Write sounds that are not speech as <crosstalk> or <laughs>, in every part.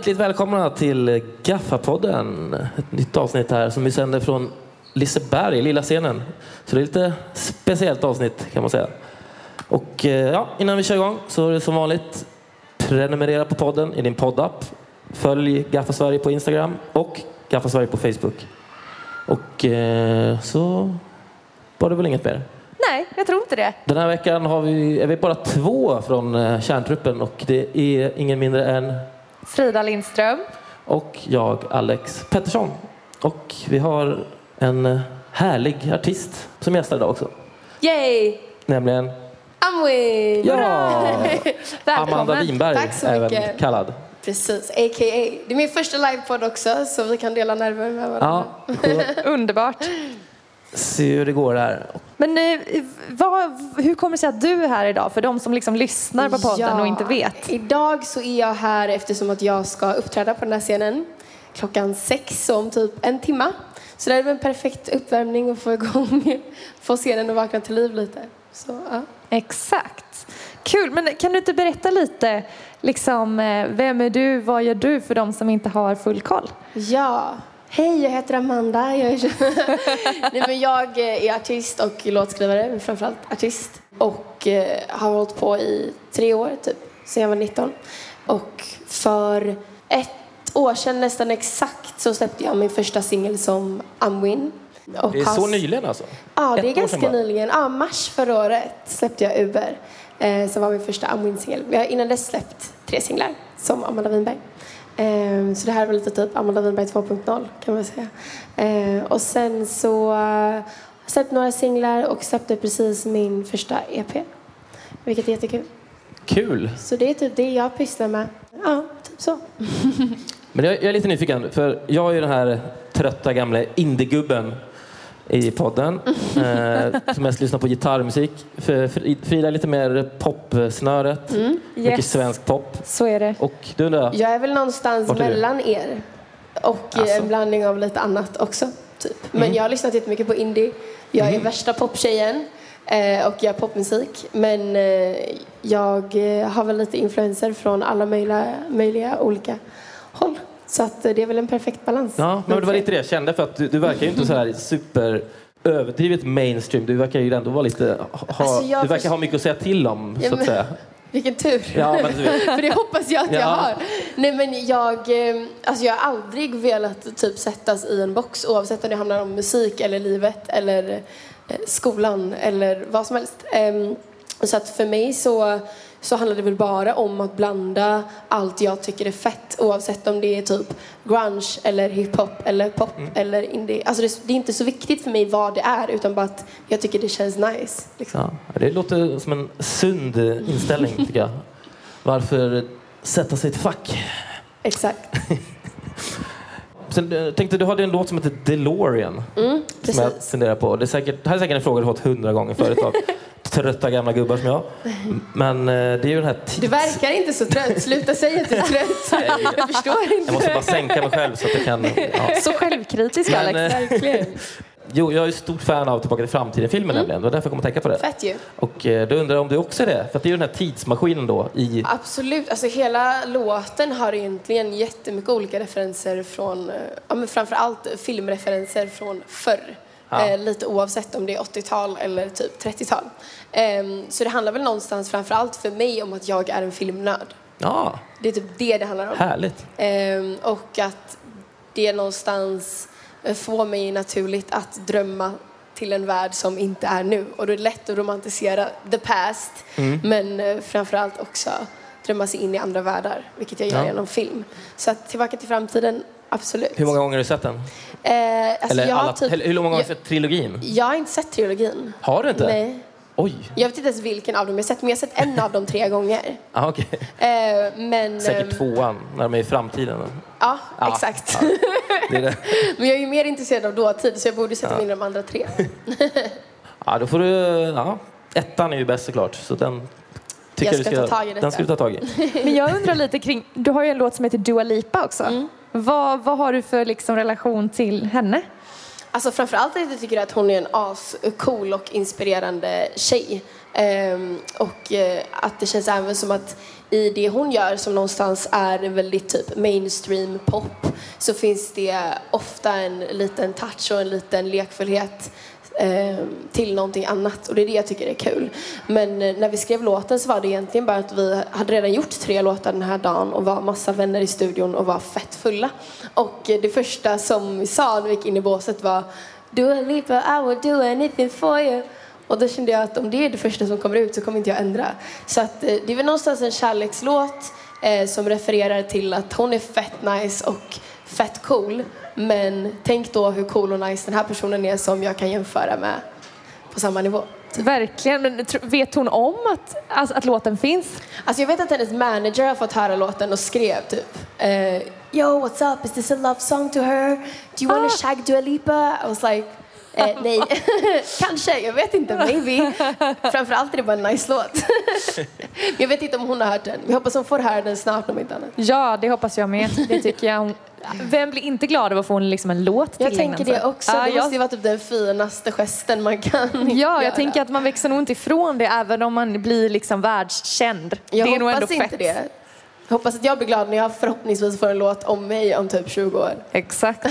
Hjärtligt välkomna till Gaffapodden. Ett nytt avsnitt här som vi sänder från Liseberg, lilla scenen. Så det är lite speciellt avsnitt kan man säga. Och eh, ja, innan vi kör igång så är det som vanligt prenumerera på podden i din poddapp. Följ Gaffa Sverige på Instagram och Gaffa Sverige på Facebook. Och eh, så var det väl inget mer. Nej, jag tror inte det. Den här veckan har vi, är vi bara två från eh, kärntruppen och det är ingen mindre än Frida Lindström. och jag, Alex Pettersson. Och vi har en eh, härlig artist som gästar idag också. Yay! Nämligen Amway! ja, <laughs> Välkommen. Amanda Winberg, Tack så även mycket. kallad. Precis, a.k.a. Det är min första livepodd också, så vi kan dela nerver med varandra. Ja, <laughs> Underbart. se hur det går där. Men eh, vad, hur kommer det sig att du är här idag? För de som liksom lyssnar på podden Ja, och inte vet. Idag så är jag här eftersom att jag ska uppträda på den här scenen klockan sex om typ en timma. Så det är väl en perfekt uppvärmning att få igång, <laughs> få scenen att vakna till liv lite. Så, ja. Exakt. Kul, men kan du inte berätta lite, liksom, eh, vem är du, vad gör du för de som inte har full koll? Ja, hej jag heter Amanda. Jag är, <laughs> Nej, men jag är artist och låtskrivare, men framförallt artist. Och eh, har hållit på i tre år typ, sen jag var 19. Och för ett år sedan nästan exakt så släppte jag min första singel som Amwin. Och Det är så nyligen alltså? Ja, det är ganska nyligen. Ja, mars förra året släppte jag Uber. Eh, som var min första Amwin-singel. Jag har innan dess släppt tre singlar som Amanda Winberg. Eh, så det här var lite typ Amanda Winberg 2.0 kan man säga. Eh, och sen så eh, har jag släppt några singlar och släppte precis min första EP. Vilket är jättekul. Kul! Så det är typ det jag pysslar med. Ja, typ så. <laughs> Men jag, jag är lite nyfiken, för jag är ju den här trötta gamla indiegubben i podden. <laughs> Eh, som mest lyssnar på gitarrmusik. Frida är lite mer popsnöret. Mycket Yes. svensk pop. Så är det. Och du undrar? Jag är väl någonstans Vart mellan er. Och eh, Alltså. en blandning av lite annat också. Typ. Men Mm. jag har lyssnat jättemycket på indie. Jag är värsta poptjejen. Eh, och gör popmusik. Men eh, jag eh, har väl lite influenser från alla möjliga, möjliga olika håll. Så att eh, det är väl en perfekt balans. Ja, men det var lite det jag kände. För att du, du verkar ju inte så här super överdrivet mainstream. Du verkar ju ändå vara lite... Ha, Alltså, du verkar ha mycket att säga till om, Ja, så att säga. <laughs> Vilken tur. Ja, men du vet. <laughs> För det hoppas jag att jag Ja. har. Nej men jag, eh, alltså jag har aldrig velat typ sättas i en box oavsett om det handlar om musik eller livet eller eh, skolan eller vad som helst. Ehm, Så att för mig så, så handlar det väl bara om att blanda allt jag tycker är fett oavsett om det är typ grunge eller hiphop eller pop eller indie. Alltså det, det är inte så viktigt för mig vad det är utan bara att jag tycker det känns nice. Liksom. Ja, det låter som en sund inställning, <laughs> tycker jag. Varför sätta sig i ett fack? Exakt. <laughs> Sen, eh, tänkte, du hade en låt som heter DeLorean. som jag Mm, funderar på. Det, är säkert, det här är säkert en fråga du har fått hundra gånger förut av <laughs> trötta gamla gubbar som jag. Men eh, det är ju den här tids... Du verkar inte så trött. Sluta säga att du är trött. <laughs> Jag förstår inte. Jag måste bara sänka mig själv så att jag kan... Ja. Så självkritisk Men, Alex. eh, Verkligen. Jo, jag är stort fan av Tillbaka till framtiden-filmen nämligen. Det var därför jag kom att tänka på det. Fett ju. Och eh, då undrar jag om du också är det? För att det är ju den här tidsmaskinen då i... Absolut. Alltså hela låten har egentligen jättemycket olika referenser från, eh, ja men framförallt filmreferenser från förr. Ja. Eh, lite oavsett om det är 80-tal eller typ 30-tal. Ehm, så det handlar väl någonstans framförallt för mig om att jag är en filmnörd. Ja, Det är typ det det handlar om. härligt. Ehm, och att det någonstans eh, får mig naturligt att drömma till en värld som inte är nu. Och då är det lätt att romantisera the past, Mm. men eh, framförallt också drömma sig in i andra världar, vilket jag gör Ja. genom film. Så att Tillbaka till framtiden, absolut. Hur många gånger har du sett den? Eh, alltså Eller alla, typ, hur många gånger har du sett trilogin? jag har inte sett trilogin. Har du inte? Nej. Oj. Jag vet inte ens vilken av dem jag sett, men jag har sett en av dem tre gånger. <laughs> Ah, okej. Eh, men, Säkert ehm, tvåan, när de är i framtiden. Ja, Ja, exakt. ja. Det det. <laughs> Men jag är ju mer intresserad av dåtid så jag borde sätta mig in i de andra tre. <laughs> Ja, då får du... Ja, ettan är ju bäst såklart. Så den tycker Jag ska du ska, ta tag i detta. Den ska du ta tag i. Men jag undrar lite kring, du har ju en låt som heter Dua Lipa också. Mm. Vad, vad har du för liksom relation till henne? Alltså framförallt att jag tycker att hon är en ascool och inspirerande tjej. Ehm, och eh, att det känns även som att i det hon gör som någonstans är väldigt typ mainstream pop så finns det ofta en liten touch och en liten lekfullhet Eh, till någonting annat och det är det jag tycker är kul. Men eh, när vi skrev låten så var det egentligen bara att vi hade redan gjort tre låtar den här dagen och var massa vänner i studion och var fett fulla. Och eh, det första som vi sa när vi gick in i båset var Do a leap I will do anything for you. Och då kände jag att om det är det första som kommer ut så kommer inte jag ändra. Så att det är väl någonstans en kärlekslåt eh, som refererar till att hon är fett nice och fett cool. Men tänk då hur cool och nice den här personen är som jag kan jämföra med på samma nivå. Verkligen. Men vet hon om att, alltså, att låten finns? Alltså jag vet att hennes manager har fått höra låten och skrev typ eh, Yo, what's up? Is this a love song to her? Do you wanna Ah. shag Dua Lipa? I was like, eh, nej. <laughs> Kanske, jag vet inte, maybe. Framförallt är det bara en nice låt. <laughs> Jag vet inte om hon har hört den. Vi hoppas hon får höra den snart om inte annat. Ja, det hoppas jag med. Det tycker jag. Vem blir inte glad av att få en, liksom en låt Jag tillägnad tänker det också. Ja, det måste jag, ju vara typ den finaste gesten man kan <laughs> ja, göra. jag tänker att man växer nog inte ifrån det även om man blir liksom världskänd. Jag det är nog ändå hoppas inte fett. det. Jag hoppas att jag blir glad när jag förhoppningsvis får en låt om mig om typ 20 år. Exakt.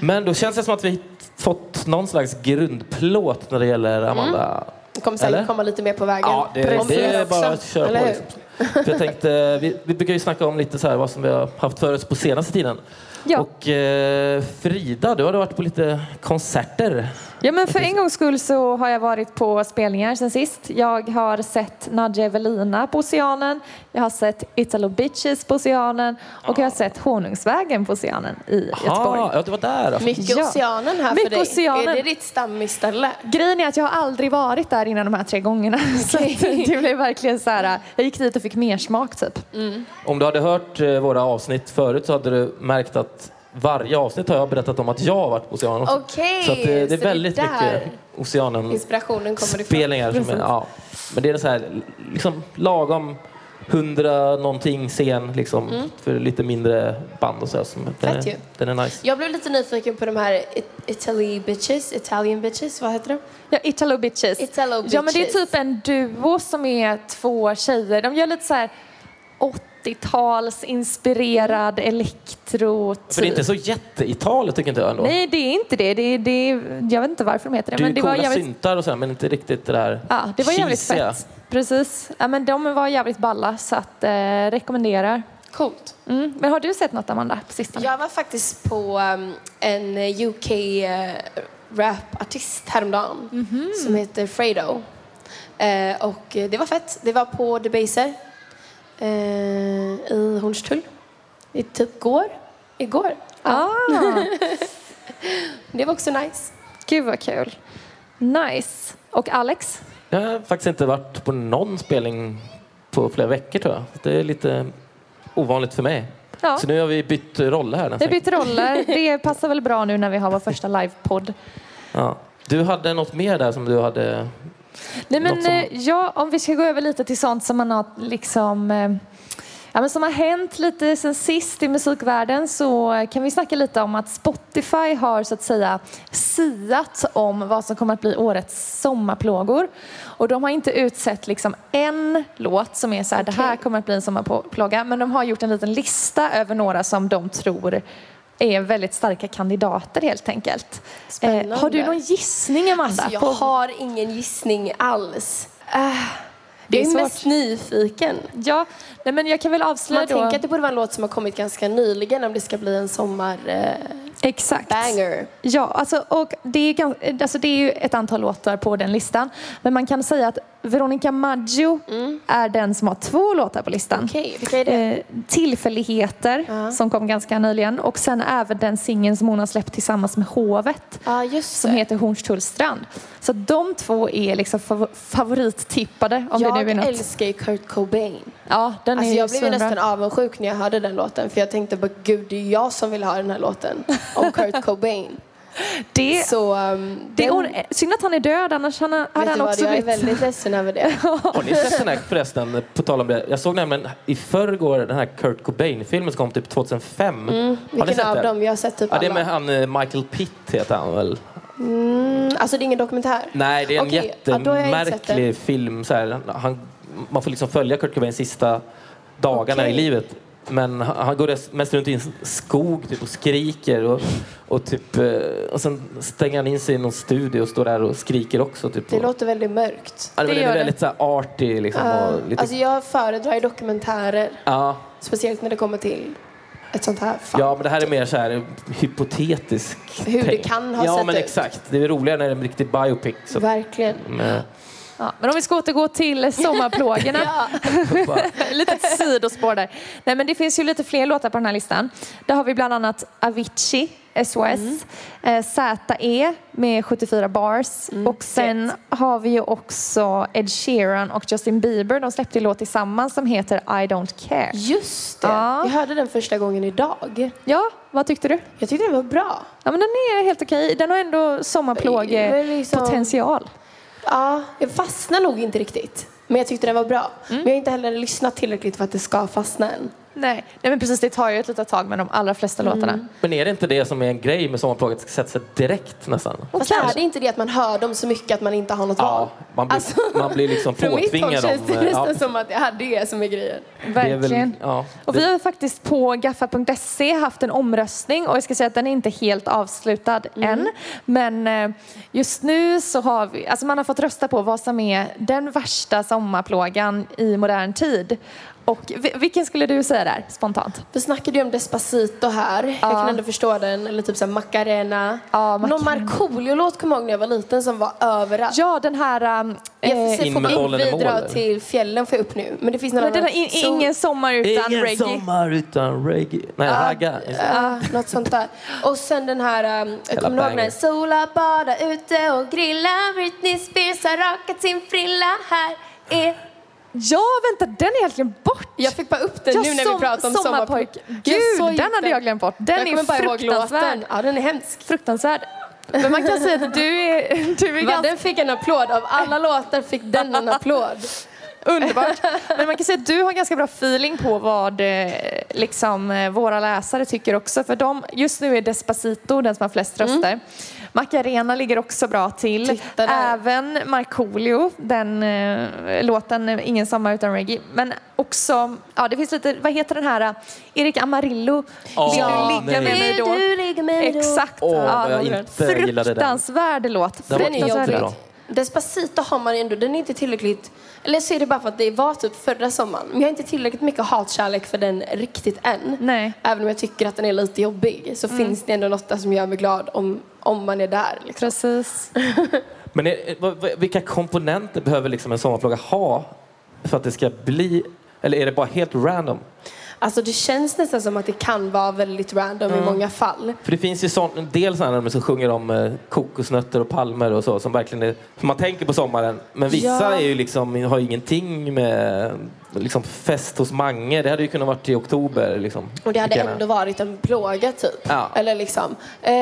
Men då känns det som att vi fått någon slags grundplåt när det gäller Amanda. Det kommer säkert Eller? komma lite mer på vägen. Ja, det, det är bara att köra eller på. Liksom. För jag tänkte, vi, vi brukar ju snacka om lite så här vad som vi har haft för oss på senaste tiden. Ja. Och eh, Frida, du har varit på lite konserter. Ja, men för en gångs skull så har jag varit på spelningar sen sist. Jag har sett Nadja Evelina på Oceanen, jag har sett Italo Bitches på Oceanen och jag har sett Honungsvägen på Oceanen i Göteborg. ja, det var där. alltså. Mycket Ja. oceanen här Mycket för dig. oceanen. Är det ditt stammisställe? Grejen är att jag har aldrig varit där innan de här tre gångerna. <laughs> Så att det blev verkligen så här, jag gick dit och fick mer smak typ. Om du hade hört eh, våra avsnitt förut så hade du märkt att varje avsnitt har jag berättat om att jag har varit på Oceanen. Okay, så eh, det, det, är väldigt det mycket Oceanen-spelningar. Ja. Men det är så här, liksom, lagom hundra någonting scen liksom, mm. för lite mindre band och så. Här, den, är, den är nice. Jag blev lite nyfiken på de här Italy bitches, Italian bitches, vad heter de? Ja, Italo bitches. Italo bitches. Ja, men det är typ en duo som är två tjejer. De gör lite så här 80 80-talsinspirerad elektro. -typ. För det är inte så jätte-Italien tycker inte jag ändå. Nej, det är inte det. det, det jag vet inte varför de heter det. Det är men det coola var jävligt... syntar och sådär, men inte riktigt det där Ja, det var jävligt cheesiga. fett. Precis. Ja, men de var jävligt balla, så att, eh, rekommenderar. Coolt. Mm. Men har du sett något, Amanda, på sistone? Jag var faktiskt på um, en eh, UK uh, eh, rapartist häromdagen mm -hmm. som heter Fredo. Uh, och det var fett. Det var på Debaser i Hornstull. I typ går. Igår. Ja. Ah, <laughs> Det var också nice. gud vad kul. Nice. Och Alex? Jag har faktiskt inte varit på någon spelning på flera veckor tror jag. Det är lite ovanligt för mig. Ja. Så nu har vi bytt roller här. Vi nästan. byter roller. <laughs> Det passar väl bra nu när vi har vår första livepodd. Ja. Du hade något mer där som du hade... Nej, men, som- eh, ja, om vi ska gå över lite till sånt som man har liksom eh, Ja, men som har hänt lite sen sist i musikvärlden så kan vi snacka lite om att Spotify har så att säga siat om vad som kommer att bli årets sommarplågor. Och de har inte utsett liksom en låt som är så här, det här kommer att bli en sommarplåga, men de har gjort en liten lista över några som de tror är väldigt starka kandidater helt enkelt. Spännande. har du någon gissning Amanda? Alltså, jag på- har ingen gissning alls. Äh, Det är jag är mest nyfiken. Ja, nej, men jag kan väl avslöja Man då. tänker att det borde vara en låt som har kommit ganska nyligen om det ska bli en sommarbanger. Exakt. banger. Ja, alltså, och det, är, gans- alltså, det är ju ett antal låtar på den listan. Men man kan säga att Veronica Maggio är den som har två låtar på listan. Är det? Eh, tillfälligheter, Ja. som kom ganska nyligen. Och sen även den singeln som hon har släppt tillsammans med Hovet. Just Som heter Hornstullstrand. Så de två är liksom fav- favorittippade. Om jag det nu är något. älskar ju Kurt Cobain. Ja, den Alltså är jag blev nästan avundsjuk när jag hörde den låten. För jag tänkte bara, gud det är jag som vill ha den här låten. <laughs> Om Kurt Cobain. <laughs> Det, Så um, det den, or- synd att han är död, annars han, hade vet han du vad, också jag är blivit... väldigt ledsen över det. Har ni sett den här förresten, på tal om det? Jag såg nämligen i förrgår den här Kurt Cobain-filmen som kom typ 2005. Har ni Vilken sett av den? dem? Jag har sett typ Ja, det är alla. med han eh, Michael Pitt heter han väl? Mm, Mm, alltså det är ingen dokumentär? Nej, det är en ja, sett jättemärklig film. Så här. Han, man får liksom följa Kurt Cobains sista dagarna Okej. i livet. Men han han går mest runt i en skog typ, och skriker. Och, och, typ, eh, och sen stänger han in sig i någon studio och står där och skriker också. Typ, Det och, låter väldigt mörkt. ja, det, det det är det. väldigt så här, arty. Liksom, Ja, och lite, Alltså jag föredrar ju dokumentärer. ja, Speciellt när det kommer till ett sånt här fall. ja, men det här är mer så här hypotetisk. Hur det kan ha Ja, sett men ut. exakt. Det är roligare när det är en riktig biopic. Så, Verkligen. med, Ja, men om vi ska återgå till sommarplågorna. <laughs> Ja. <laughs> lite <laughs> sidospår där. Nej, men det finns ju lite fler låtar på den här listan. Där har vi bland annat Avicii, SOS, eh, ZE med 74 bars och sen har vi ju också Ed Sheeran och Justin Bieber. De släppte en låt tillsammans som heter I don't care. Just det. Ja. Jag hörde den första gången idag. Ja, vad tyckte du? Jag tyckte den var bra. Ja, men den är helt okej. Den har ändå Men liksom- sommarplågepotential. Ja, jag fastnade nog inte riktigt. Men jag tyckte den var bra. Men jag har inte heller lyssnat tillräckligt för att det ska fastna än. Nej. Nej, men precis. Det tar ju ett litet tag med de allra flesta låtarna. men är det inte det som är en grej med sommarplåget? Att det ska sätta sig direkt nästan? Fast är det inte det att man hör dem så mycket att man inte har något val? Ja, man blir, Alltså, man blir liksom <laughs> Från mitt håll påtvingad känns det om... nästan Ja, som att det är det som är grejen. det är väl, Verkligen. ja, Och vi har faktiskt på gaffa.se haft en omröstning och jag ska säga att den är inte helt avslutad än. Men eh, just nu så har vi, alltså man har fått rösta på vad som är den värsta sommarplågan i modern tid. Och vi- vilken skulle du säga där, spontant? Vi snackade ju om Despacito här. Jag kan ändå förstå den. Eller typ såhär Macarena. Ja, Någon Macarena. Markoolio-låt kommer jag ihåg när jag var liten som var överallt. Ja, den här... um, jag får eh, se, In får med man bollen i bidra mål. till fjällen får jag upp nu. Men det finns någon men den annan. har in, ingen sommar utan Ingen reggae. sommar utan reggae. Nej, ragga. Ja, något sånt där. Och sen den här, um, jag kommer ihåg när Sola bada ute och grilla. Britney Spears har rakat sin frilla. Här är... Ja, vänta, den är egentligen bort. Jag fick bara upp den Ja, nu när som- vi pratar om sommarpojk. sommarpojk. Gud, den hade jag glömt bort. Den jag är fruktansvärd. Ja, den är hemsk. Fruktansvärd. Men man kan säga att du är, <laughs> du är ganska den fick en applåd. Av alla låtar fick den en <laughs> applåd. Underbart. Men man kan säga att du har ganska bra feeling på vad eh, liksom, eh, våra läsare tycker också. För de, just nu är Despacito den som har flest röster. Macarena ligger också bra till. Även Markoolio, den eh, låten Ingen sommar utan reggae. Men också, ja det finns lite, vad heter den här? eh, Erik Amarillo. Åh, Vill du ligga nej. med mig Vill då? du ligga med mig då? Exakt. Åh, ja, jag inte gillade den. Fruktansvärd låt. Den var inte bra. Despacito har man ändå, den är inte tillräckligt... Eller så är det bara för att det var typ förra sommaren. Men jag har inte tillräckligt mycket hatkärlek för den riktigt än. Nej. Även om jag tycker att den är lite jobbig så finns det ändå något där som gör mig glad om, om man är där. Liksom. Precis. <laughs> Men är, vilka komponenter behöver liksom en sommarplåga ha för att det ska bli... Eller är det bara helt random? Alltså det känns nästan som att det kan vara väldigt random i många fall. För det finns ju sån, en del sådana nummer som sjunger om eh, kokosnötter och palmer och så som verkligen är, som man tänker på sommaren. Men vissa Ja. är ju liksom, har ju ingenting med liksom fest hos Mange. Det hade ju kunnat varit i oktober. Liksom, Och det hade Lika gärna. ändå varit en plåga typ. Ja. Eller liksom. Eh,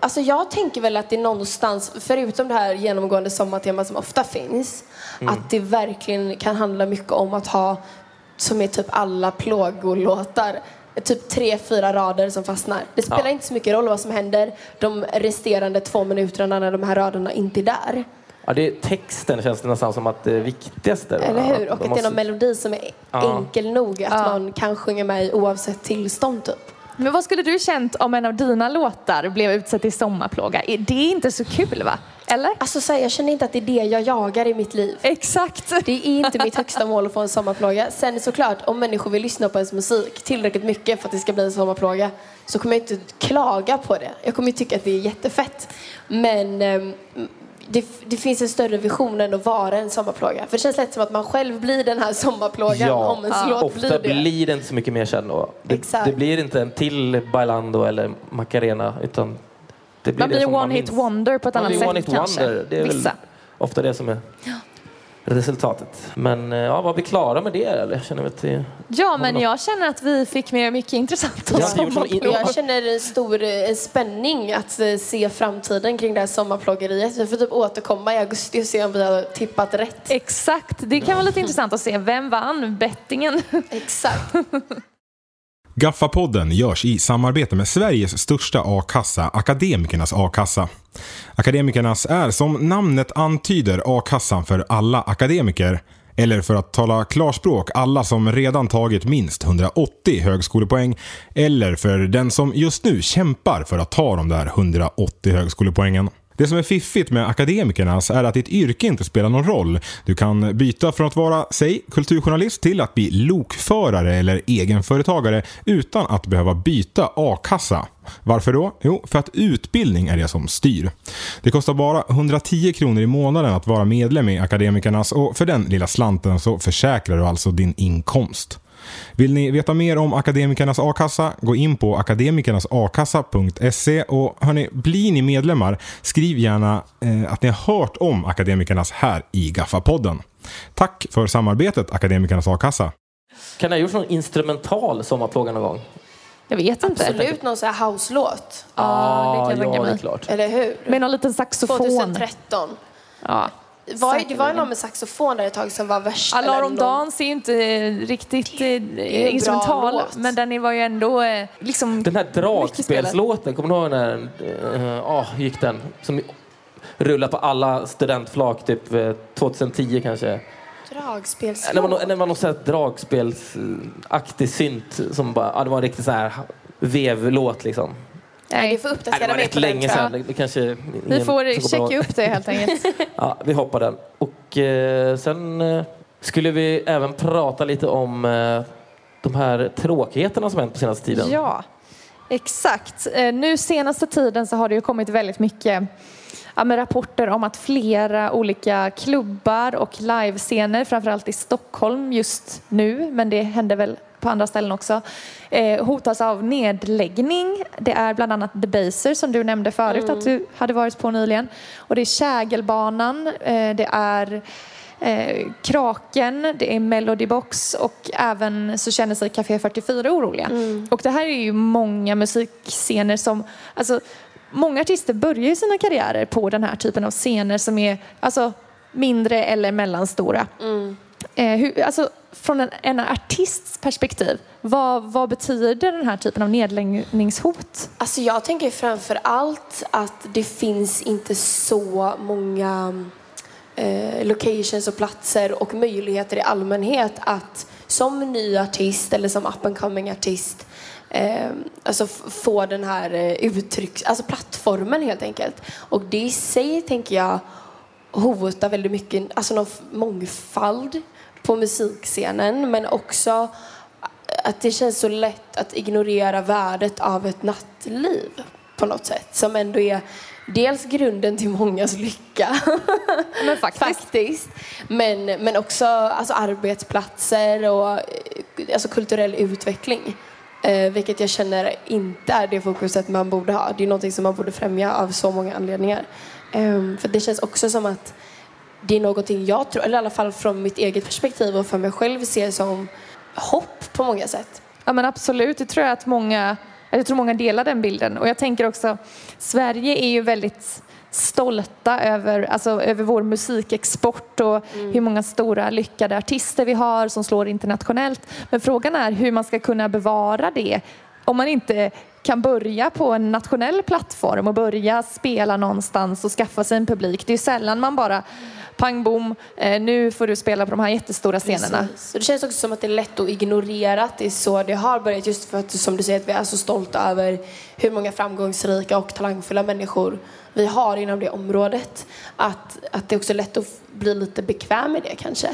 alltså jag tänker väl att det någonstans, förutom det här genomgående sommartemat som ofta finns, Mm. att det verkligen kan handla mycket om att ha, som är typ alla plågolåtar, typ tre, fyra rader som fastnar. Det spelar Ja. inte så mycket roll vad som händer de resterande två minuterna när de här raderna inte är där. Ja, det är texten känns det nästan som att det är viktigaste. Eller hur? Och de att det är någon melodi som är Ja. enkel nog att Ja. man kan sjunga med i oavsett tillstånd typ. Men vad skulle du känt om en av dina låtar blev utsedd till sommarplåga? Det är inte så kul va? Eller? Alltså så här, jag känner inte att det är det jag jagar i mitt liv. Exakt. Det är inte mitt högsta mål att få en sommarplåga. Sen såklart, om människor vill lyssna på ens musik tillräckligt mycket för att det ska bli en sommarplåga så kommer jag inte klaga på det. Jag kommer ju tycka att det är jättefett. Men ehm, det, det finns en större vision än att vara en sommarplåga. För det känns lätt som att man själv blir den här sommarplågan om ens låt ofta blir det. blir det inte så mycket mer sen då. Det, det blir inte en till Bailando eller Macarena utan det blir Man det blir som man one hit minns. wonder på ett Man annat sätt one hit kanske. wonder. Det är väl Vissa. ofta det som är resultatet. Men eh, ja, var vi klara med det eller? Känner vi att det... Ja, men jag känner att vi fick med mycket intressant in- sommarplåga. Jag känner en stor eh, spänning att eh, se framtiden kring det här sommarplågeriet. Vi får typ återkomma i augusti och se om vi har tippat rätt. Exakt. Det kan vara lite intressant att se. Vem vann bettingen? Exakt. <laughs> Gaffapodden görs i samarbete med Sveriges största a-kassa, Akademikernas a-kassa. Akademikernas är som namnet antyder a-kassan för alla akademiker. Eller för att tala klarspråk, alla som redan tagit minst 180 högskolepoäng. Eller för den som just nu kämpar för att ta de där 180 högskolepoängen. Det som är fiffigt med akademikernas är att ditt yrke inte spelar någon roll. Du kan byta från att vara, säg, kulturjournalist till att bli lokförare eller egenföretagare utan att behöva byta a-kassa. Varför då? Jo, för att utbildning är det som styr. Det kostar bara 110 kronor i månaden att vara medlem i Akademikernas och för den lilla slanten så försäkrar du alltså din inkomst. Vill ni veta mer om Akademikernas a-kassa? Gå in på akademikernasakassa.se och hörni, blir ni medlemmar, skriv gärna eh, att ni har hört om Akademikernas här i Gaffa-podden. Tack för samarbetet Akademikernas a-kassa. Kan det ha gjorts någon instrumental sommarplåga någon gång? Jag vet inte. Absolut någon sån här house-låt. Ja, det kan jag tänka ja, mig. klart. Eller hur? Med någon liten saxofon. 2013. Ja. Var, det var någon med saxofon där ett tag som var värst. eller Alla om någon- dans är ju inte riktigt eh, bra instrumental, men den var ju ändå eh, liksom... Den här dragspelslåten, kommer du ihåg när uh, oh, gick den? Som rullar på alla studentflak typ eh, 2010 kanske. Dragspelslåt. Det var någon, det var någon sån här dragspelsaktig synt som bara, ja, det var en riktig sån här vevlåt liksom. Nej, du får uppdatera var mig rätt på den, länge jag. sedan. Det, kanske vi ingen får checka upp det helt enkelt. <laughs> Ja, vi hoppar den. Och eh, sen eh, skulle vi även prata lite om eh, de här tråkigheterna som hänt på senaste tiden. Ja, exakt. Eh, Nu senaste tiden så har det ju kommit väldigt mycket ja, med rapporter om att flera olika klubbar och livescener, framförallt i Stockholm just nu, men det händer väl på andra ställen också, eh, hotas av nedläggning. Det är bland annat The Baser som du nämnde förut att du hade varit på nyligen. Och det är Kägelbanan, eh, det är eh, Kraken, det är Melody Box och även så känner sig Café 44 oroliga. Och det här är ju många musikscener som, alltså många artister börjar ju sina karriärer på den här typen av scener som är alltså mindre eller mellanstora. Eh, hur, alltså, från en, en artists perspektiv, vad, vad betyder den här typen av nedläggningshot? Alltså jag tänker framför allt att det finns inte så många eh, locations och platser och möjligheter i allmänhet att som ny artist eller som up and coming artist eh, alltså få den här eh, uttrycks, alltså plattformen helt enkelt. Och det i sig tänker jag hotar väldigt mycket, alltså någon mångfald på musikscenen men också att det känns så lätt att ignorera värdet av ett nattliv på något sätt som ändå är dels grunden till mångas lycka Men <laughs> faktiskt. faktiskt men, men också alltså, arbetsplatser och eh, alltså, kulturell utveckling eh, vilket jag känner inte är det fokuset man borde ha det är någonting som man borde främja av så många anledningar Ehm, för det känns också som att det är någonting jag tror, eller i alla fall från mitt eget perspektiv och för mig själv ser som hopp på många sätt. Ja men absolut, det tror jag att många, jag tror många delar den bilden. Och jag tänker också, Sverige är ju väldigt stolta över, alltså, över vår musikexport och hur många stora lyckade artister vi har som slår internationellt. Men frågan är hur man ska kunna bevara det om man inte kan börja på en nationell plattform och börja spela någonstans och skaffa sig en publik. Det är sällan man bara pang bom, eh, nu får du spela på de här jättestora scenerna. Precis. Det känns också som att det är lätt att ignorera att det är så det har börjat just för att som du säger att vi är så stolta över hur många framgångsrika och talangfulla människor vi har inom det området. Att, att det är också lätt att bli lite bekväm med det kanske.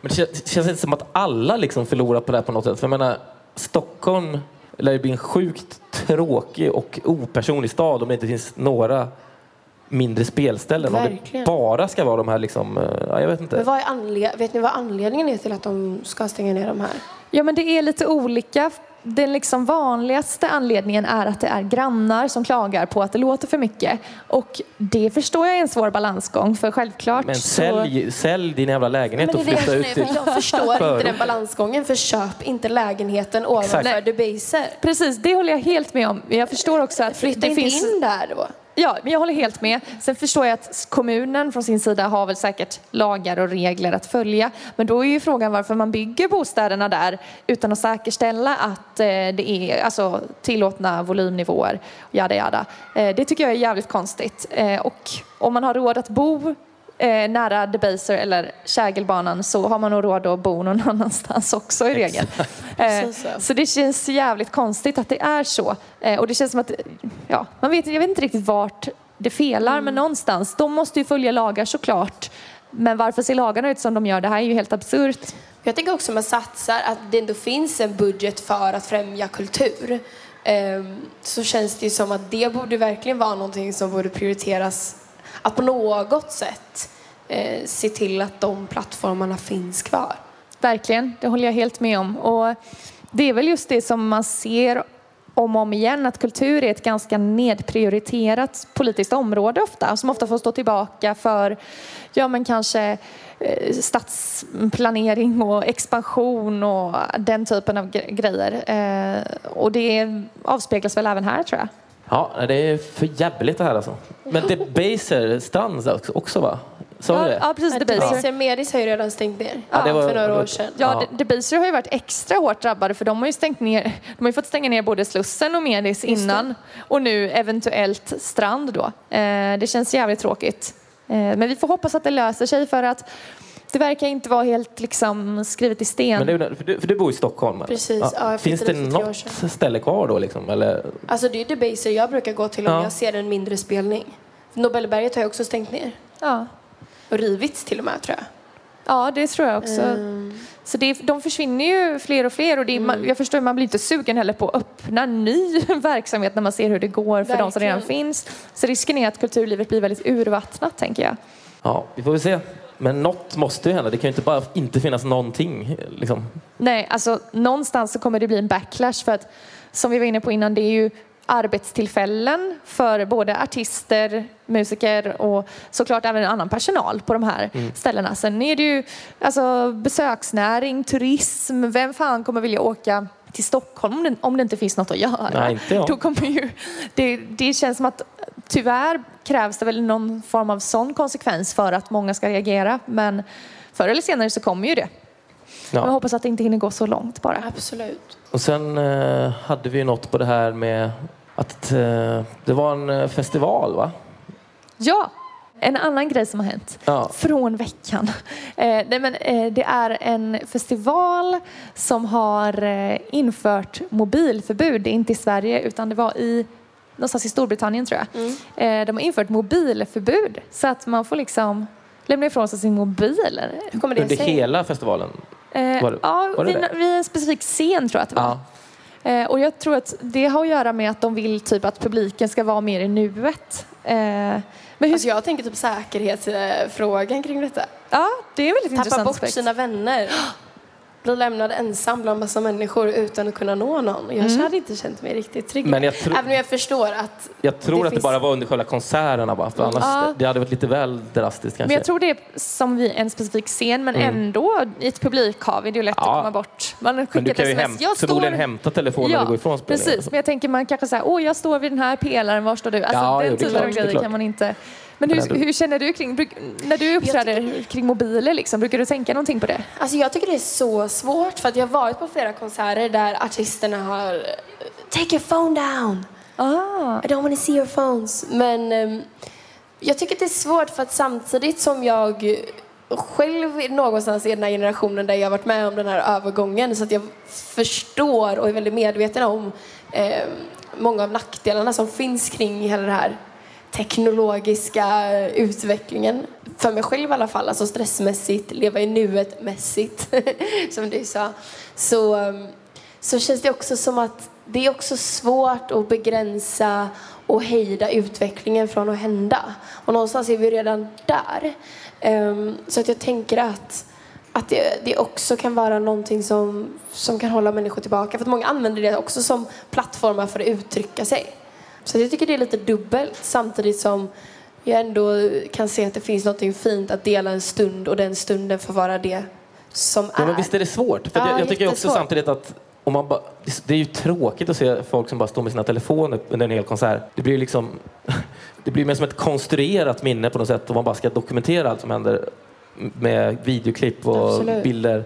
Men det känns, det känns inte som att alla liksom förlorar på det här på något sätt. För jag menar, Stockholm lär ju bli en sjukt tråkig och opersonlig stad om det inte finns några mindre spelställen. Om det bara ska vara de här liksom, eh, ja, jag vet inte. Men vad är anled- vet ni vad anledningen är till att de ska stänga ner de här? Ja, men det är lite olika. Den liksom vanligaste anledningen är att det är grannar som klagar på att det låter för mycket. Och det förstår jag är en svår balansgång, för självklart Men så... sälj, sälj din jävla lägenhet Men och det är det flytta jag ut känner, till för jag förstår inte förort. den balansgången för köp inte lägenheten ovanför Exakt. Debaser. Precis, det håller jag helt med om. Jag förstår också att Flytta det inte finns... in där då. Ja, men jag håller helt med. Sen förstår jag att kommunen från sin sida har väl säkert lagar och regler att följa. Men då är ju frågan varför man bygger bostäderna där utan att säkerställa att eh, det är alltså, tillåtna volymnivåer. Jada, jada. Eh, det tycker jag är jävligt konstigt. Eh, och om man har råd att bo nära Debaser eller Kägelbanan så har man nog råd att bo någon <laughs> annanstans också i regel. Så, det känns jävligt konstigt att det är så. Och det känns som att, ja, man vet, jag vet inte riktigt vart det felar, men någonstans. De måste ju följa lagar såklart. Men varför ser lagarna ut som de gör? Det här är ju helt absurt. Jag tänker också att man satsar att det ändå finns en budget för att främja kultur. Ehm, Så känns det ju som att det borde verkligen vara någonting som borde prioriteras. Att på något sätt eh, se till att de plattformarna finns kvar. Verkligen, det håller jag helt med om. Och det är väl just det som man ser om och om igen, att kultur är ett ganska nedprioriterat politiskt område ofta, som ofta får stå tillbaka för, ja men kanske eh, stadsplanering och expansion och den typen av grejer. Eh, och det avspeglas väl även här tror jag. Ja, det är för jävligt det här alltså. Men Debaser <laughs> stanns också, också va? Sa Ja, det? ja precis, Debaser. Debaser Medis har ju redan stängt ner Ja, det var- för några det år sedan. Ja, Ja. ja. Debaser har ju varit extra hårt drabbade för de har ju stängt ner, de har ju fått stänga ner både Slussen och Medis innan och nu eventuellt Strand då. Eh, det känns jävligt tråkigt. Eh, men vi får hoppas att det löser sig för att det verkar inte vara helt liksom skrivet i sten. Men det, för, du, för du bor i Stockholm? eller? Precis, ja, jag Finns det något ställe kvar då liksom? Eller? Alltså det är Debaser jag brukar gå till om Ja. jag ser en mindre spelning. Nobelberget har jag också stängt ner. ja. Och rivits till och med tror jag. ja, det tror jag också. Mm. Så det, de försvinner ju fler och fler och det är, man, jag förstår man blir inte sugen heller på att öppna ny <laughs> verksamhet när man ser hur det går för de som redan Verkligen. finns. Så risken är att kulturlivet blir väldigt urvattnat tänker jag. Ja, vi får väl se. Men något måste ju hända. Det kan ju inte bara inte finnas någonting. Liksom. Nej, alltså någonstans så kommer det bli en backlash för att som vi var inne på innan, det är ju arbetstillfällen för både artister, musiker och såklart även annan personal på de här ställena. Sen är det ju alltså, besöksnäring, turism. Vem fan kommer vilja åka till Stockholm om det, om det inte finns något att göra? Nej, inte jag. Då kommer ju, det, det känns som att tyvärr krävs det väl någon form av sån konsekvens för att många ska reagera. Men förr eller senare så kommer ju det. Men jag Ja. hoppas att det inte hinner gå så långt bara. Absolut. Och sen eh, hade vi något på det här med att eh, det var en eh, festival va? Ja, en annan grej som har hänt Ja. från veckan. <laughs> Eh, nej men, eh, det är en festival som har eh, infört mobilförbud. Det är inte i Sverige utan det var i någonstans i Storbritannien tror jag. Eh, de har infört mobilförbud så att man får liksom lämna ifrån sig sin mobil. Hur kommer det Under sig? hela festivalen? Eh, Var det- ja, var det vid, det? vid en specifik scen tror jag att det var. Ja. Eh, och jag tror att det har att göra med att de vill typ att publiken ska vara mer i nuet. Eh, men hur, Alltså jag tänker typ säkerhetsfrågan kring detta. ja, det är en väldigt Tappa intressant bort aspekt. sina vänner. <gasps> Bli lämnad ensam bland massa människor utan att kunna nå någon. Jag hade inte känt mig riktigt trygg. Men jag tror- Även om jag förstår att Jag tror Det att det finns- bara var under själva konserterna bara, för annars Ja. det hade varit lite väl drastiskt kanske. Men jag tror det är som vid en specifik scen, men ändå i ett publikhav är det ju lätt Mm. Ja. att komma bort. Man skickar Men du kan ju sms. häm- Jag förmodligen hämta telefonen när du går ifrån spelningen. Precis, men jag tänker man kanske säger, åh jag står vid den här pelaren, var står du? Alltså Ja, den det typen av det grejer kan man inte. Men hur, hur känner du kring, när du uppträder kring mobiler liksom, brukar du tänka någonting på det? Alltså jag tycker det är så svårt för att jag har varit på flera konserter där artisterna har eh, Take your phone down. Ah. I don't want to see your phones. Men ehm, jag tycker att det är svårt för att samtidigt som jag själv är någonstans i den här generationen där jag har varit med om den här övergången så att jag förstår och är väldigt medveten om ehm, många av nackdelarna som finns kring hela det här teknologiska utvecklingen. För mig själv i alla fall, alltså stressmässigt, leva i nuet mässigt, <laughs> som du sa. Så, um, så känns det också som att det är också svårt att begränsa och hejda utvecklingen från att hända. Och någonstans är vi redan där. Um, så att jag tänker att, att det, det också kan vara någonting som, som kan hålla människor tillbaka. För att många använder det också som plattformar för att uttrycka sig. Så jag tycker det är lite dubbelt samtidigt som jag ändå kan se att det finns något fint att dela en stund och den stunden får vara det som Ja, är. men visst är det svårt? För Ja, det, jag tycker också samtidigt att om man bara, det är ju tråkigt att se folk som bara står med sina telefoner under en hel konsert. Det blir ju liksom... <laughs> det blir mer som ett konstruerat minne på något sätt om man bara ska dokumentera allt som händer med videoklipp och Absolut. bilder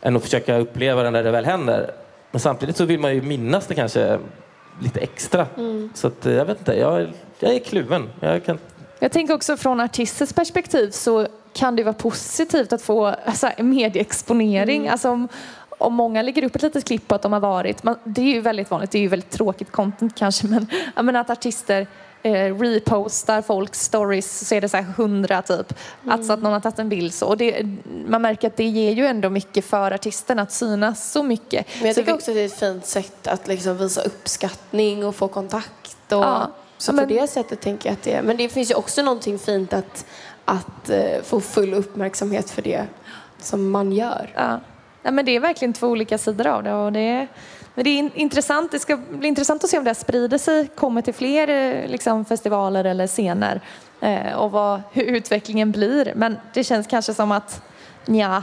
än att försöka uppleva det när det väl händer. Men samtidigt så vill man ju minnas det kanske lite extra. Mm. Så att, eh, jag vet inte, jag, jag är kluven. Jag kan, Jag tänker också från artistens perspektiv så kan det vara positivt att få alltså, medieexponering. Mm. Alltså, om, om många lägger upp ett litet klipp på att de har varit, man, det är ju väldigt vanligt, det är ju väldigt tråkigt content kanske, men menar att artister eh, repostar folks stories så är det så här hundra typ. Alltså att någon har tagit en bild så. Och det, man märker att det ger ju ändå mycket för artisten att synas så mycket. Men jag tycker vi- också att det är ett fint sätt att liksom visa uppskattning och få kontakt. Och, Ja. Så Ja, på men- det sättet tänker jag att det är. Men det finns ju också någonting fint att, att eh, få full uppmärksamhet för det som man gör. Ja. Ja, men det är verkligen två olika sidor av det. Och det, är, men det är in- intressant. Det ska bli intressant att se om det här sprider sig, kommer till fler eh, liksom, festivaler eller scener eh, och vad, hur utvecklingen blir. Men det känns kanske som att ja,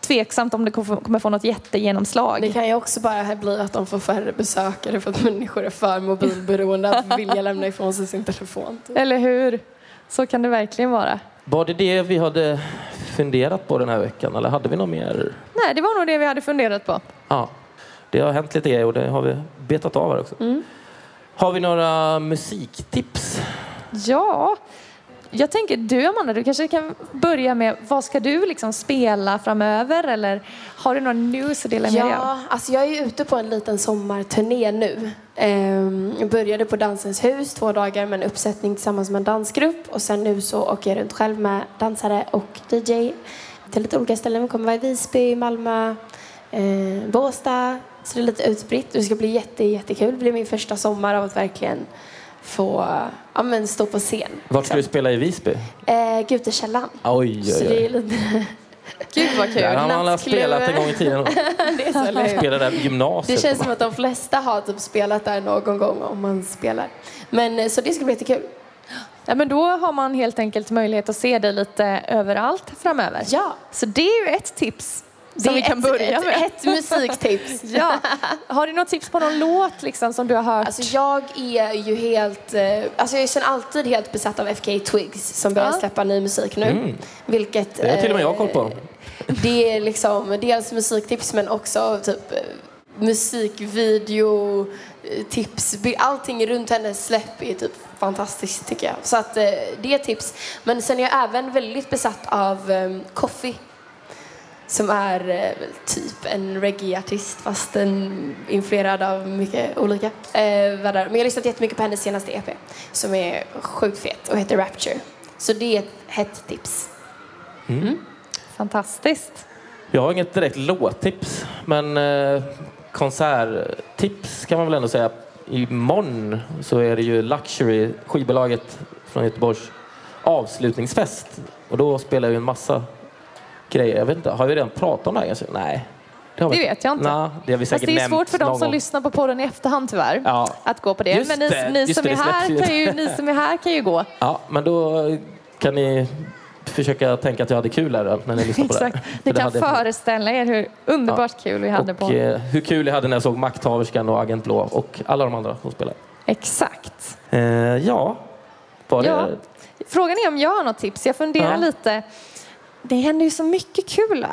tveksamt om det kommer kommer få något jättegenomslag. Det kan ju också bara bli att de får färre besökare för att människor är för mobilberoende att vilja <laughs> lämna ifrån sig sin telefon. typ. Eller hur? Så kan det verkligen vara. var det det vi hade funderat på den här veckan eller hade vi något mer? Nej, det var nog det vi hade funderat på. Ja, det har hänt lite grejer och det har vi betat av här också. Mm. Har vi några musiktips? Ja, jag tänker du Amanda, du kanske kan börja med vad ska du liksom spela framöver eller har du några news att dela med dig? Ja, alltså jag är ute på en liten sommarturné nu. Ehm, jag började på Dansens hus två dagar med en uppsättning tillsammans med en dansgrupp och sen nu så åker jag runt själv med dansare och DJ till lite olika ställen. Vi kommer vara i Visby, Malmö, eh, Båstad. Så det är lite utspritt. Det ska bli jätte, jättekul. Det blir min första sommar av att verkligen få ja, men stå på scen. Vart ska du spela i Visby? Eh, Gutekällan. Oj, Så oj, det är oj. lite... Gud vad kul. Där har man spelat en gång i tiden. <laughs> det är så, eller hur? Spelade där gymnasiet. Det känns som att de flesta har typ spelat där någon gång om man spelar. Men eh, så det ska bli jättekul. Ja, men då har man helt enkelt möjlighet att se dig lite överallt framöver. Ja. Så det är ju ett tips som Det är vi kan ett, börja ett, med. ett musiktips. <laughs> Ja. Har du något tips på någon låt liksom, som du har hört? Alltså jag är ju helt, eh, alltså jag är sedan alltid helt besatt av FK Twigs som börjar Ja. släppa ny musik nu. Vilket, Det har till och med jag eh, koll på. <laughs> Det är liksom dels musiktips men också typ eh, musikvideo, tips, allting runt hennes släpp är typ fantastiskt tycker jag. Så att det är tips. Men sen är jag även väldigt besatt av Coffee. Som är eh, typ en reggae-artist fast en influerad av mycket olika eh, världar. Men jag har lyssnat jättemycket på hennes senaste EP som är sjukt fet och heter Rapture. Så det är ett hett tips. Fantastiskt. Jag har inget direkt låttips, men eh, konserttips kan man väl ändå säga. Imorgon så är det ju Luxury, skivbolaget från Göteborgs avslutningsfest. Och då spelar ju en massa grejer. Jag vet inte, har vi redan pratat om det här? Nej. Det inte. vet jag inte. Nej, det Fast det är svårt för de som gång. lyssnar på podden i efterhand tyvärr. Ja. Att gå på det. Just Men ni, det, ni, som det, är det här kan ju, ni som är här kan ju gå. Ja, men då kan ni försöka tänka att jag hade kul här när ni lyssnar på Exakt. det. Ni det kan föreställa er hur underbart kul vi hade på. Och eh, hur kul jag hade när jag såg Makthaverskan och Agent Blå och alla de andra som spelar. Exakt. Eh, ja, var det... Ja. Frågan är om jag har något tips. Jag funderar Ja. lite. Det händer ju så mycket kul.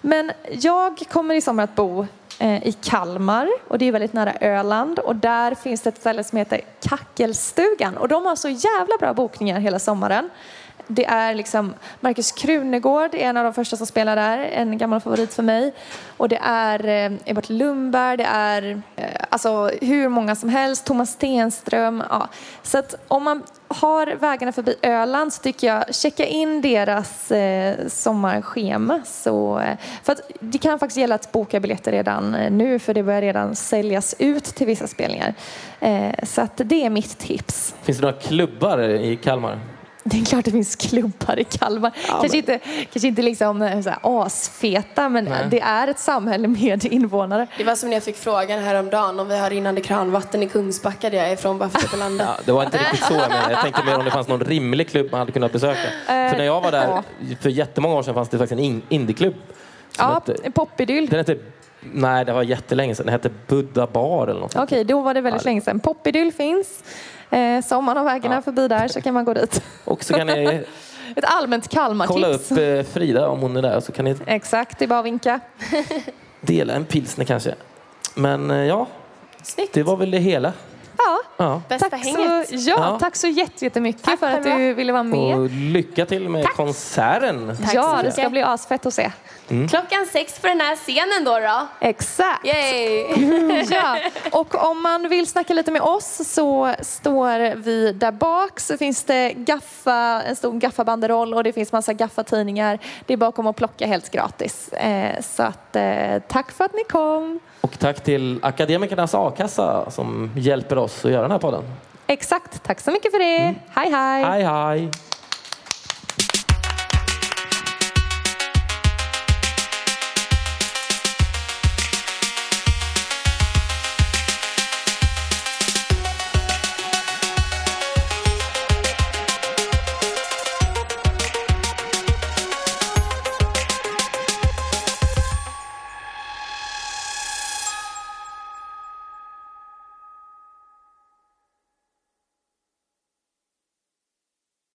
Men jag kommer i sommar att bo eh, i Kalmar och det är väldigt nära Öland och där finns det ett ställe som heter Kackelstugan och de har så jävla bra bokningar hela sommaren. Det är liksom Markus Krunegård, en av de första som spelar där, en gammal favorit för mig. Och det är eh, Ebert Lundberg, det är eh, alltså hur många som helst, Thomas Stenström. Ja. Så att om man har vägarna förbi Öland så tycker jag checka in deras eh, sommarschema. Så, eh, för att det kan faktiskt gälla att boka biljetter redan eh, nu för det börjar redan säljas ut till vissa spelningar. Eh, så att det är mitt tips. Finns det några klubbar i Kalmar? Det är klart det finns klubbar i Kalmar. kanske, inte, kanske inte liksom eh, så här asfeta, men Nej. det är ett samhälle med invånare. Det var som när jag fick frågan häromdagen om vi har rinnande kranvatten i Kungsbacka där jag är ifrån bara för att landa. Ja, det var inte riktigt så jag menade. Jag tänkte mer om det fanns någon rimlig klubb man hade kunnat besöka. för när jag var där för jättemånga år sedan fanns det faktiskt en in- indieklubb Ja, hette, Popidyll. den hette, nej, det var jättelänge sedan. Den hette Buddha bar eller något. Okej, då var det väldigt länge sedan. Popidyll finns. Eh, så om man har vägarna Ja. förbi där så kan man gå dit. Och så kan ni <laughs> Ett allmänt kolla Kalmartips. upp eh, Frida om hon är där så kan ni Exakt, det är bara att vinka. <laughs> dela en pilsner kanske. Men eh, ja, Snyggt. det var väl det hela. Ja, Ja. Bästa tack hänget. så, ja, Ja. tack så jätte- jättemycket Tack för att du ville vara med. Och lycka till med konserten. Tack ja, det ska bli asfett att se. Klockan sex på den här scenen då. då. Exakt. Yay! <laughs> Ja, <laughs> och om man vill snacka lite med oss så står vi där bak så finns det gaffa, en stor gaffabanderoll och det finns massa gaffatidningar. Det är bakom att plocka helt gratis. Eh, så att, eh, tack för att ni kom. Och tack till Akademikernas a-kassa som hjälper oss att göra den här podden. Exakt, tack så mycket för det. Hej hej. Hej hej!